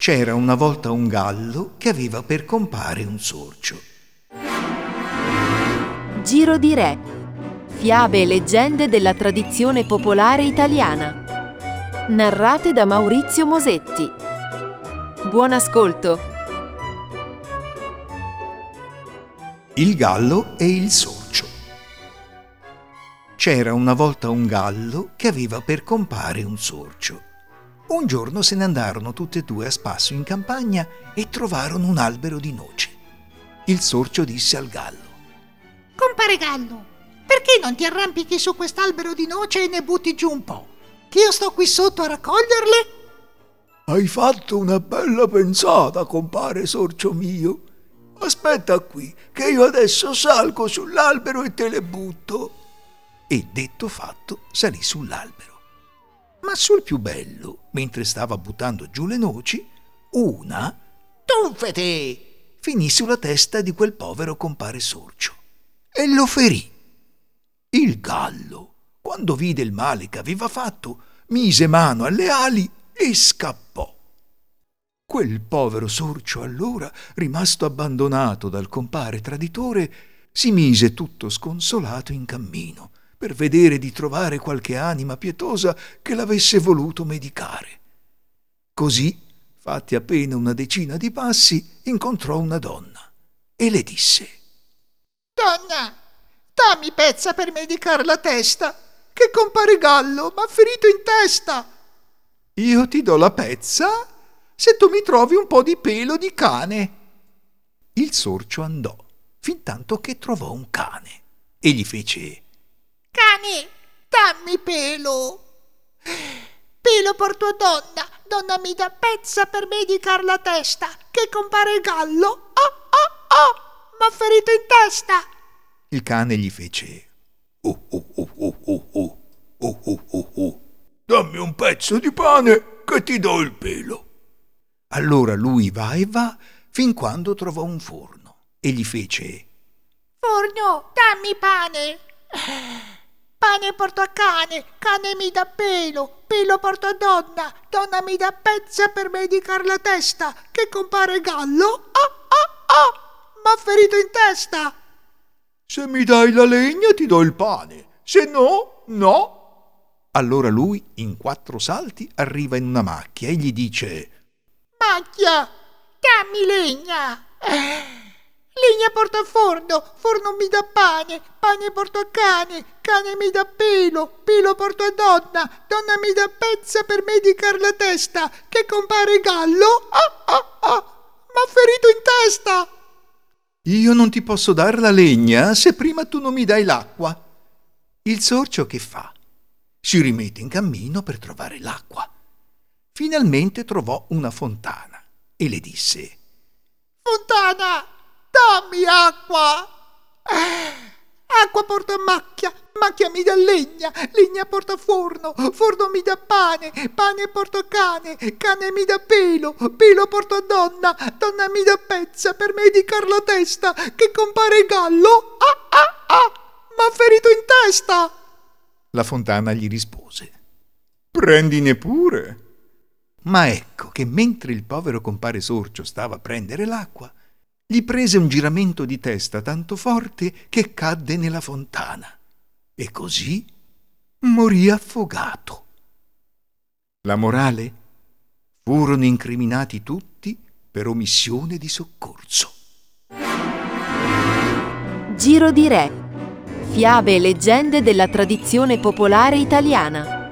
C'era una volta un gallo che aveva per compare un sorcio. Giro di Re. Fiabe e leggende della tradizione popolare italiana. Narrate da Maurizio Mosetti. Buon ascolto. Il gallo e il sorcio. C'era una volta un gallo che aveva per compare un sorcio. Un giorno se ne andarono tutte e due a spasso in campagna e trovarono un albero di noce. Il sorcio disse al gallo: Compare Gallo, perché non ti arrampichi su quest'albero di noce e ne butti giù un po'? Che io sto qui sotto a raccoglierle? Hai fatto una bella pensata, compare sorcio mio. Aspetta qui, che io adesso salgo sull'albero e te le butto. E detto fatto, salì sull'albero. Ma sul più bello, mentre stava buttando giù le noci, una, tuffete, finì sulla testa di quel povero compare sorcio e lo ferì. Il gallo, quando vide il male che aveva fatto, mise mano alle ali e scappò. Quel povero sorcio allora, rimasto abbandonato dal compare traditore, si mise tutto sconsolato in cammino per vedere di trovare qualche anima pietosa che l'avesse voluto medicare. Così, fatti appena una decina di passi, incontrò una donna e le disse Donna, dammi pezza per medicare la testa, che compare Gallo m'ha ferito in testa. Io ti do la pezza se tu mi trovi un po' di pelo di cane. Il sorcio andò, fin tanto che trovò un cane, e gli fece Cane, dammi pelo. Pelo porto a donna, donna mi dà pezza per medicar la testa, che compare Gallo, oh oh oh, m'ha ferito in testa. Il cane gli fece Oh oh oh oh oh oh oh oh oh oh. Dammi un pezzo di pane che ti do il pelo. Allora lui va e va fin quando trovò un forno e gli fece Forno, dammi pane. Pane porto a cane, cane mi dà pelo, pelo porto a donna, donna mi dà pezza per medicar la testa, che compare Gallo, oh oh oh, m'ha ferito in testa. Se mi dai la legna ti do il pane, se no, no. Allora lui, in quattro salti, arriva in una macchia e gli dice Macchia, dammi legna. Legna porto a forno, forno mi dà pane, pane porto a cane, cane mi dà pelo, pelo porto a donna, donna mi dà pezza per medicar la testa, che compare Gallo, oh oh oh, m'ha ferito in testa. Io non ti posso dar la legna se prima tu non mi dai l'acqua. Il sorcio che fa? Si rimette in cammino per trovare l'acqua. Finalmente trovò una fontana e le disse Fontana, dammi acqua. Acqua porta macchia, macchia mi dà legna, legna porta forno, forno mi dà pane, pane porto a cane, cane mi dà pelo, pelo porto a donna, donna mi dà pezza per medicar la testa, che compare Gallo, ah ah ah, m'ha ferito in testa. La fontana gli rispose Prendine pure. Ma ecco che mentre il povero compare sorcio stava a prendere l'acqua, gli prese un giramento di testa tanto forte che cadde nella fontana e così morì affogato. La morale? Furono incriminati tutti per omissione di soccorso. Giro di Re. Fiabe e leggende della tradizione popolare italiana.